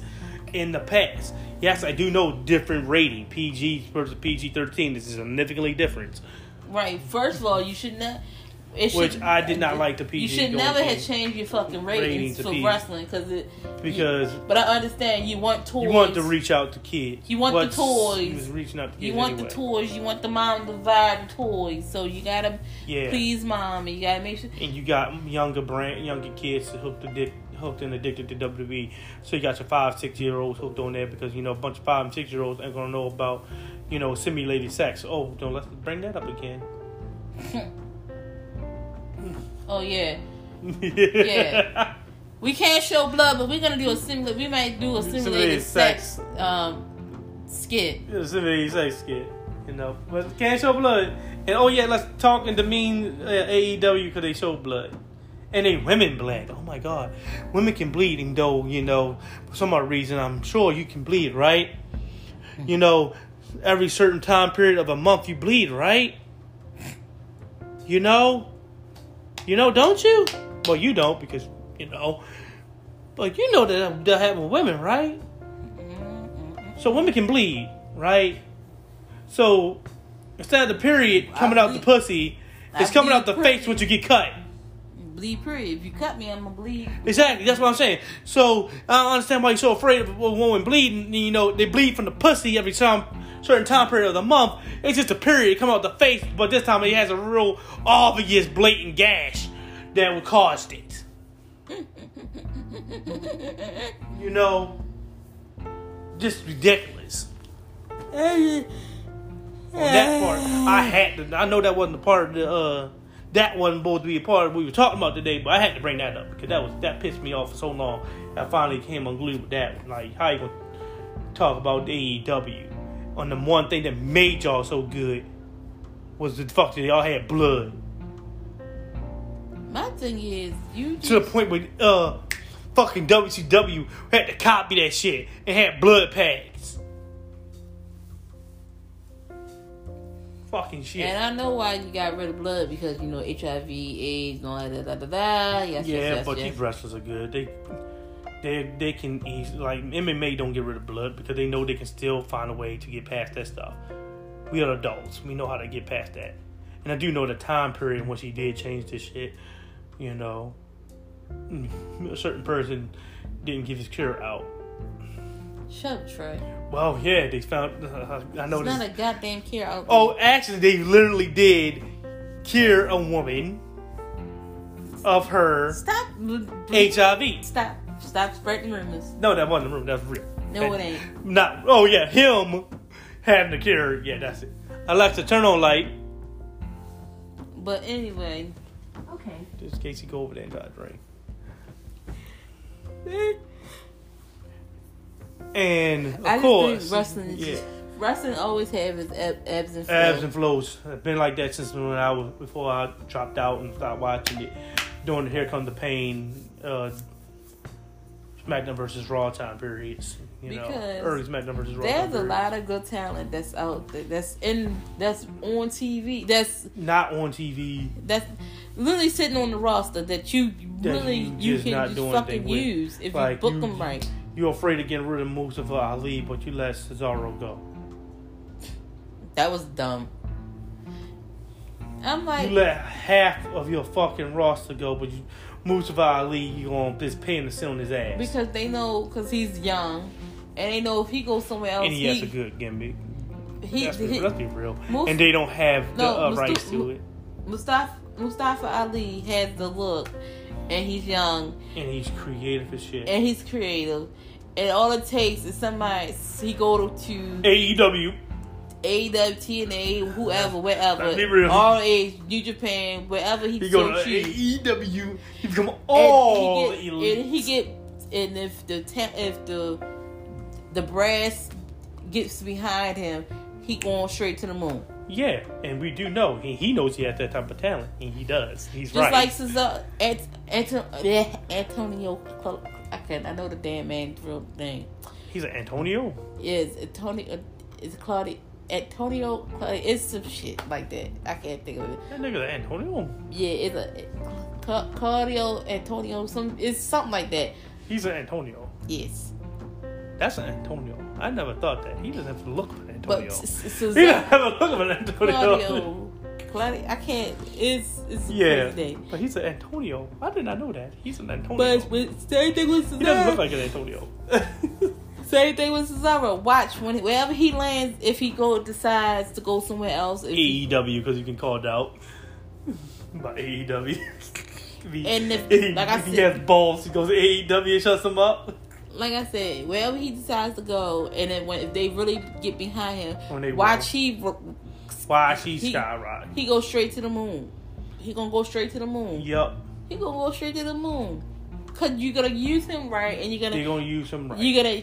in the past. Yes, I do know different rating PG versus PG thirteen is significantly different. Right. First of all, you should not. It Which should, I did not like the PG You should never have changed your fucking ratings, for PG. wrestling because it. Because But I understand you want toys. you want to reach out to kids. You want the toys. He was reaching out to kids You want anyway. the toys. You want the mom to buy the toys. So you gotta Yeah. please mom. And you gotta make sure. and you got younger brand, younger kids hooked addic- hooked and addicted to WWE. So you got your five, six year olds hooked on there because you know a bunch of five and six year olds ain't gonna know about you know simulated sex. Oh, don't let's bring that up again. [LAUGHS] Oh yeah. [LAUGHS] Yeah. We can't show blood, but we're gonna do a simulated. We might do a simulated, Simulated sex, sex. um skit. Yeah, simulated sex skit. You know, but can't show blood. And oh yeah, let's talk and demean uh, AEW because they show blood. And they women bled. Oh my god, women can bleed, even though you know for some odd reason I'm sure you can bleed, right? You know, every certain time period of a month you bleed, right? You know, you know, don't you? Well, you don't because you know, but you know that that happen with women, right? So women can bleed, right? So instead of the period coming out the pussy, it's coming out the face once you get cut. Bleed period. If you cut me, I'm gonna bleed. Exactly, that's what I'm saying. So I don't understand why you're so afraid of a woman bleeding. You know, they bleed from the pussy every time, certain time period of the month. It's just a period come out the face, but this time it has a real obvious, blatant gash that would cause it. You know, just ridiculous. On that part, I had to. I know that wasn't a part of the. uh That wasn't supposed to be a part of what we were talking about today, but I had to bring that up because that was that pissed me off for so long. I finally came unglued with that. Like, how you gonna talk about AEW on the one thing that made y'all so good was the fuck that y'all had blood My thing is, you to the point where uh fucking WCW had to copy that shit and had blood packs. Fucking shit. and I know why you got rid of blood because you know HIV, AIDS, and all that. Da, da, da. Yes, yeah, yes, yes, but yes. these wrestlers are good. They they they can easily like MMA don't get rid of blood because they know they can still find a way to get past that stuff. We are adults. We know how to get past that. And I do know the time period in which he did change this shit. You know, mm, a certain person didn't give his cure out. Shut up, Trae. Well, yeah, they found. Uh, I know It's this. not a goddamn cure out. Oh, actually, they literally did cure a woman of her stop. HIV. Stop. Stop spreading rumors. No, that wasn't the room. That's real. No, That- it ain't. Not. Oh yeah, him having the cure. Yeah, that's it. Alexa, turn on light. But anyway, Okay. Just in case you go over there and try to drink. And of I just course, think wrestling. Is yeah, just, wrestling always have its eb- ebbs and flows. ebbs and flows. It's been like that since when I was before I dropped out and stopped watching it. During the Here Come the Pain, uh, SmackDown versus Raw time periods. You know, Because early SmackDown versus Raw. There's a periods. lot of good talent that's out there, that's in that's on TV. That's not on TV. that's literally sitting on the roster that you That really you you, can just fucking with. use if Like, you book you- them right. You're afraid of getting rid of Mustafa Ali, but you let Cesaro go. That was dumb. I'm like, You let half of your fucking roster go, but you, Mustafa Ali, you gonna just paying to sit on his ass. because they know because he's young, and they know if he goes somewhere else, and he, he, has a good gimmick. he, let's, be, let's be real. And they don't have the No, uh, Mustu- rights to it. Mustafa Mustafa Ali has the look, and he's young, And he's creative as shit. and he's creative, and all it takes is somebody he go to AEW. AEW, TNA, whoever, wherever, be real. ROH, New Japan, wherever he, He go to. AEW. He become all and he get, and he get and if the if the the brass gets behind him, he going straight to the moon. Yeah, and we do know he, he knows he has that type of talent, and he does. He's Just right. like Cesar, Ant, Anto, eh, Antonio. I can I know the damn man's real name. he's an Antonio. Is Antonio? Is Claudio? Antonio? It's some shit like that. I can't think of it. That nigga Antonio. Yeah, it's a Cla- Claudio Antonio. Some it's something like that. He's an Antonio. Yes, That's an Antonio. I never thought that. He doesn't have to look an but Antonio. C- C- he Cesar. doesn't have the look of an Antonio. Claudio. I can't. It's it's a yeah, crazy name. but he's an Antonio. I did not know that. He's an Antonio. But with same thing with Cesaro. he doesn't look like an Antonio. [LAUGHS] [LAUGHS] Same thing with Cesaro. Watch when wherever he lands, if he go decides to go somewhere else. If AEW because you can call it out [LAUGHS] by AEW. If he- And if- he, like I if he has balls, he goes to AEW and shuts him up. Like I said, wherever he decides to go, and then when if they really get behind him, watch he Why she He- skyrocket? he go straight to the moon. He gonna go straight to the moon. Yep. He gonna go straight to the moon. Cause you're gonna use him right, and you're gonna gonna use him right. you're gonna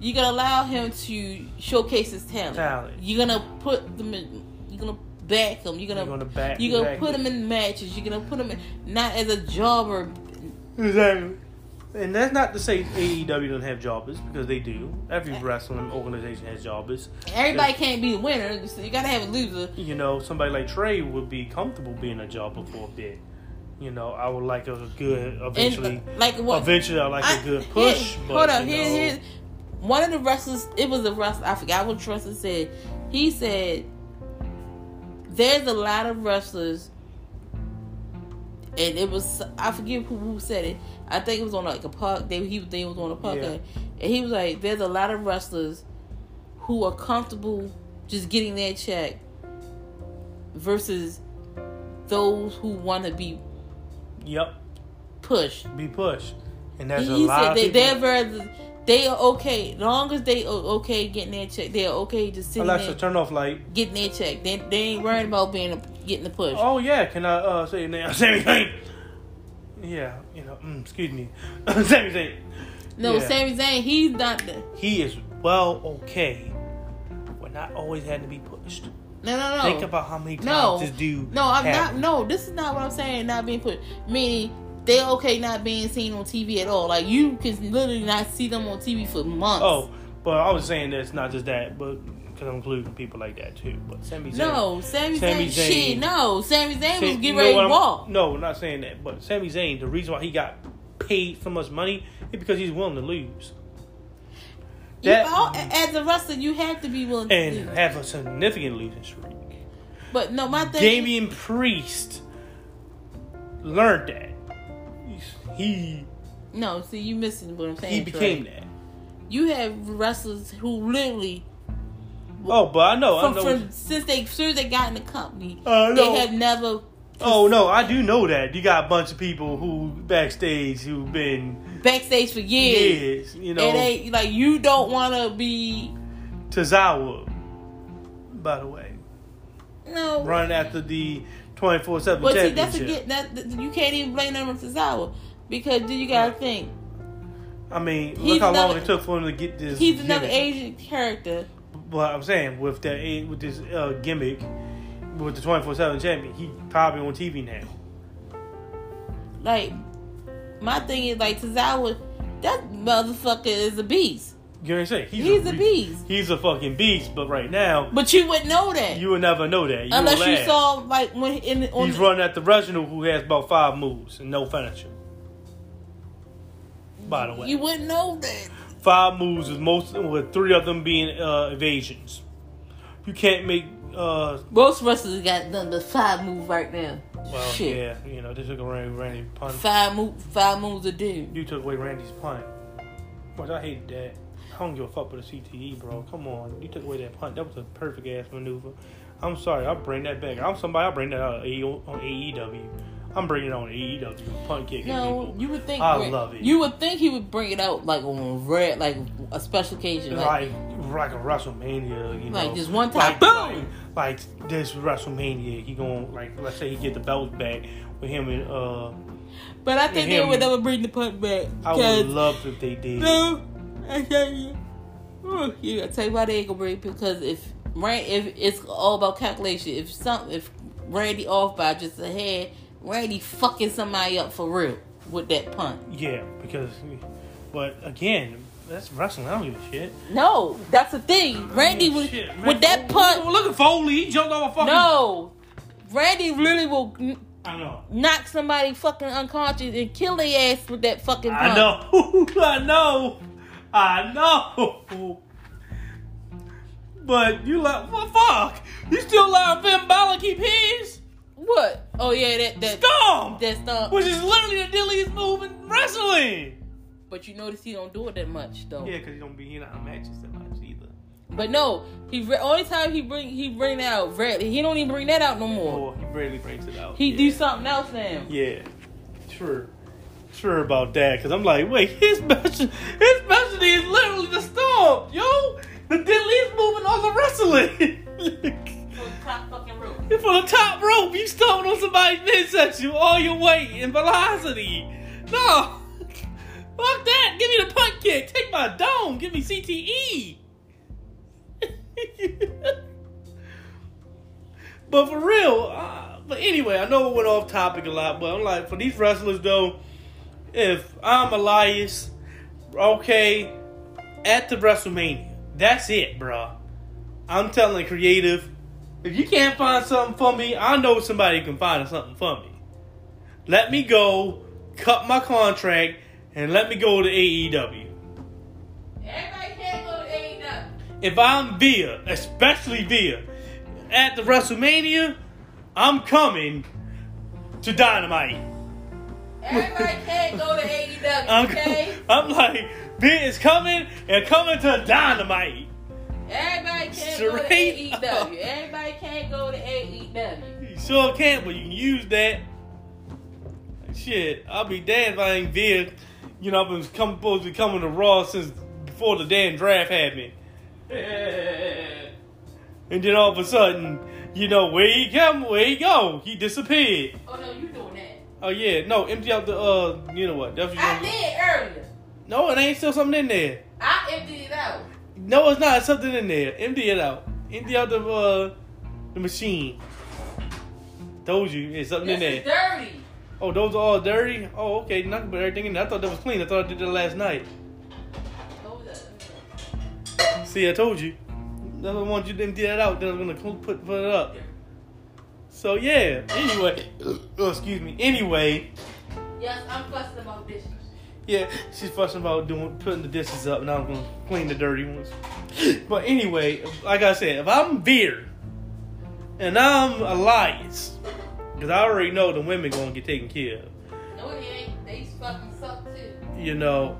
you're gonna allow him to showcase his talent. Talent. You're gonna put them in. You're gonna back him. You're gonna You're gonna back- You're gonna exactly. put him in matches. You're gonna put him in not as a jobber. Exactly. And that's not to say AEW doesn't have jobbers because they do. Every wrestling organization has jobbers. Everybody can't be the winner, so you gotta have a loser. You know, somebody like Trae would be comfortable being a jobber for a bit. You know, I would like a good eventually. And uh, like what? eventually, I like a I- good push. here- but, hold up, here, here. One of the wrestlers, it was a wrestler. I forgot what wrestler said. He said, "There's a lot of wrestlers." And it was I forget who, who said it. I think it was on like a park. They he they was on a podcast, and he was like, "There's a lot of wrestlers who are comfortable just getting their check versus those who want to be Yep, pushed." be pushed. and there's he, a he lot said of they, people. they're very, they are okay. As long as they are okay getting their check, they're okay just sitting Alexa, there turn off light. getting their check. They, they ain't worried about being a, getting the push. Oh yeah, can I uh, say your name? [LAUGHS] Sami Zayn. Yeah, you know, mm, excuse me, [LAUGHS] Sami Zayn. no, yeah. Sami Zayn, he's not the. He is well okay, but not always had to be pushed. No, no, no. Think about how many times no, this dude. no, I'm had- not. No, this is not what I'm saying. Not being put. Meaning they're okay not being seen on TV at all. Like you can literally not see them on TV for months. Oh, but I was saying that it's not just that, but because I'm including people like that too. But Sami Zayn. no, Sammy, Sami Zayn, Zayn- Shit, no, Sami Zayn Sa- was getting ready to walk. No, not saying that. But Sami Zayn, the reason why he got paid so much money is because he's willing to lose You, that- all- as a wrestler, you have to be willing to and have a significant losing streak. But no, my thing. Damian Priest learned that. He no, see, you missing what I'm saying. he became that. You have wrestlers who literally Oh, but I know, I know. from since they since they got in the company, uh, know. they have never. oh no, I do know that. You got a bunch of people who backstage who've been backstage for years. years, you know, And they like you don't want to be Tozawa. By the way, no. running after the twenty four seven But see, that's a, that, that you can't even blame them on Tozawa because then you gotta think I mean, He's look how long it took for him to get this. he's another. Asian character. But I'm saying with that a- with this uh, gimmick with the twenty four seven champion, he probably on TV now. Like my thing is like Tozawa, that motherfucker is a beast. You know what I'm saying? He's a re- beast. He's a fucking beast. But right now, But you wouldn't know that you would never know that. You unless you saw like when in on He's the- running at the Reginald who has about five moves and no finisher. By the way, you wouldn't know that. Five moves with most with three of them being uh, evasions. You can't make uh Most wrestlers got done the five move right now. well Shit. yeah you know they took away Randy punt. Five move, five moves a dude. You took away Randy's punt. Which I hated that. I don't give a fuck with the CTE, bro. Come on, you took away that punt. That was a perfect ass maneuver. I'm sorry, I'll bring that back. I'm somebody. I'll bring that out on AEW. I'm bringing it on AEW. Punt kick. No, you would think. I love it. You would think he would bring it out like on red, like a special occasion. Like, like like a WrestleMania, you know, Like, just one time, like, boom! Like, like this WrestleMania, he going like let's say he get the belt back with him and uh, but I think they would never bring the punt back. I would love if they did. no, I tell you, yeah, I tell you why they ain't gonna bring it because if Rand, if it's all about calculation, if some, if Randy off by just a head, Randy fucking somebody up for real with that punt. Yeah, because, but again, that's wrestling. I don't give a shit. No, that's the thing. Randy was Shit, with that punt. Look, at Foley. He jumped off a fucking. No, Randy really will I know. knock somebody fucking unconscious and kill their ass with that fucking punt. [LAUGHS] I know. I know. I know. But you like what? Fuck! You still allow Finn Balor keep his What? Oh yeah, that that scum, that stuff. which is literally the deadliest move in wrestling. But you notice he don't do it that much though. Yeah, because he don't be he not matches that much either. But no, he re- only time he bring he bring that out red. He don't even bring that out no more. Or he barely brings it out. He yeah. do something else now. Yeah, sure, sure about that. Because I'm like, wait, his [LAUGHS] special, his specialty is literally the stomp, yo. The deadliest move in all the wrestling. top fucking rope. [LAUGHS] From the top rope, you stomping on somebody's midsection with all your weight and velocity. No, fuck that. Give me the punt kick. Take my dome. Give me CTE. [LAUGHS] but for real, uh, but anyway, I know it went off topic a lot, but I'm like, for these wrestlers though, if I'm Elias, okay, at the WrestleMania, that's it, bruh. I'm telling the creative, if you can't find something for me, I know somebody can find something for me. Let me go, cut my contract, and let me go to AEW. Everybody can't go to AEW. If I'm Veer, especially Veer, at the WrestleMania, I'm coming to Dynamite. Everybody can't go to AEW. [LAUGHS] I'm, Okay. I'm like, Veer is coming and coming to Dynamite. Everybody can't Straight go to up. AEW. Everybody can't go to AEW. You sure can't, but you can use that. Shit, I'll be damned if I ain't Veer You know, I've been come, supposed to be coming to Raw since before the damn draft happened. [LAUGHS] And then all of a sudden, you know, where he come, where he go? He disappeared. oh no, you doing that? Oh yeah, no, empty out the uh, you know what? That's what I did earlier. No, it ain't still something in there. I emptied it out. No, it's not. It's something in there. Empty it out. Empty out the uh, the machine. Told you, it's something in This there. is dirty. Oh, those are all dirty. Oh, okay. Nothing but everything in there. I thought that was clean. I thought I did that last night. See, I told you. I want you to empty that out. Then I'm gonna put put it up. So yeah. Anyway, [COUGHS] oh, excuse me. Anyway, Yes, I'm fussing about dishes. Yeah, she's fussing about doing putting the dishes up. and I'm gonna clean the dirty ones. But anyway, like I said, if I'm Veer and I'm Elias, because I already know the women gonna get taken care of. No, it ain't. They fucking suck too. you know,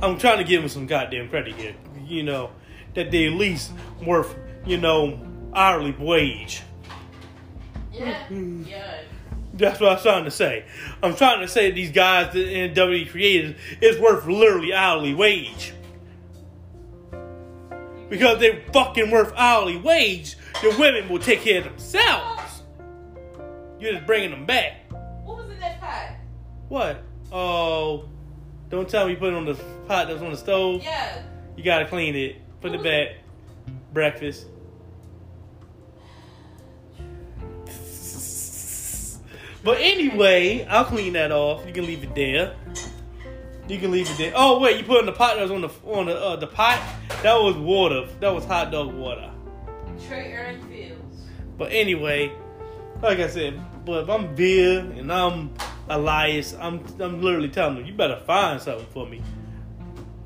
I'm trying to give them some goddamn credit here. You know, that they at least worth, you know, hourly wage. Yeah. yeah. That's what I'm trying to say. I'm trying to say these guys that in WWE created is worth literally hourly wage. Because they're fucking worth hourly wage, the women will take care of themselves. You're just bringing them back. What was in that pot? What? Oh, don't tell me you put it on the pot that's on the stove. Yeah. You gotta clean it. Put it back. Breakfast. But anyway, I'll clean that off. You can leave it there. You can leave it there. Oh wait, you put it in the pot that was on the on the uh, the pot. That was water. That was hot dog water. Trae Aaron Fields. But anyway, like I said, but if I'm Bill and I'm Elias, I'm I'm literally telling them, you better find something for me.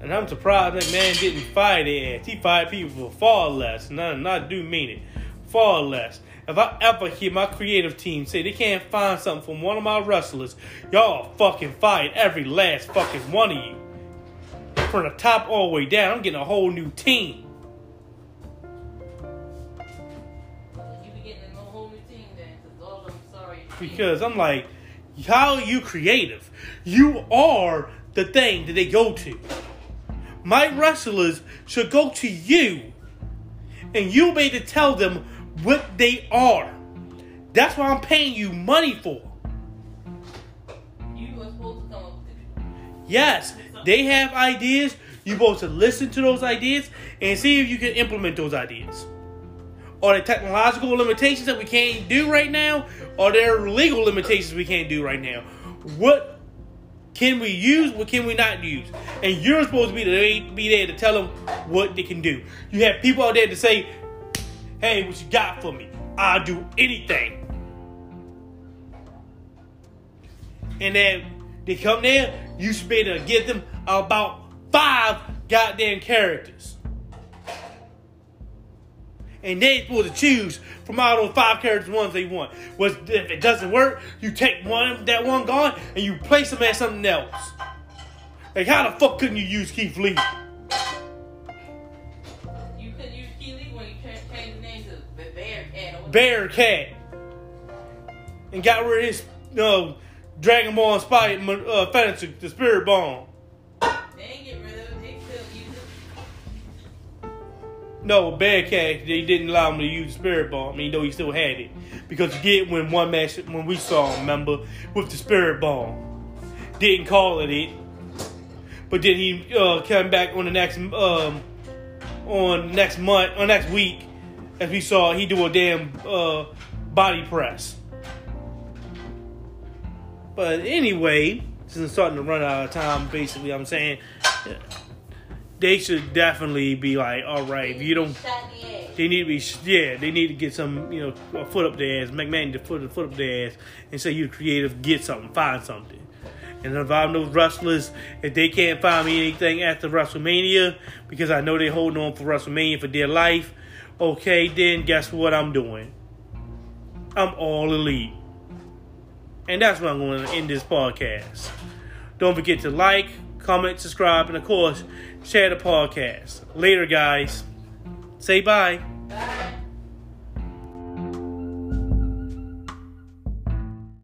And I'm surprised that man didn't fire their ass. He fired people for far less. And I, and I do mean it. Far less. If I ever hear my creative team say they can't find something from one of my wrestlers, y'all fucking fired, every last fucking one of you. From the top all the way down, I'm getting a whole new team. You be getting a whole new team then, because all of them sorry. because I'm like, how are you creative? You are the thing that they go to. My wrestlers should go to you, and you'll be able to tell them what they are. That's what I'm paying you money for. You were supposed to come up with it. Yes, they have ideas. You're supposed to listen to those ideas and see if you can implement those ideas. Are there technological limitations that we can't do right now? Are there legal limitations we can't do right now? What can we use? What can we not use? And you're supposed to be there, be there to tell them what they can do. You have people out there to say, "Hey, what you got for me? I'll do anything." And then they come there, you should be able to give them about five goddamn characters. And they're supposed to choose from all those five characters ones they want. Was if it doesn't work, you take one that one gone and you place them at something else. Like how the fuck couldn't you use Keith Lee? Bearcat. And got rid of his uh, Dragon Ball inspired uh, fantasy, the Spirit Bomb. They ain't get rid of it. They still use it. No, Bearcat, they didn't allow him to use the Spirit Bomb, even though he still had it. Because he did when one match, when we saw him, remember, with the Spirit Bomb. Didn't call it it. But then he uh, came back on the next, um, on next month, or next week, as we saw, he do a damn uh, body press. But anyway, since I'm starting to run out of time, basically, I'm saying they should definitely be like, all right, if you don't, they need to be, yeah, they need to get some, you know, a foot up their ass. McMahon to put a foot up their ass and say, you're creative, get something, find something. And if I'm those wrestlers, if they can't find me anything after WrestleMania, because I know they're holding on for WrestleMania for dear life, okay, then guess what I'm doing? I'm all elite. And that's what I'm going to end this podcast. Don't forget to like, comment, subscribe, and of course, share the podcast. Later, guys. Say bye.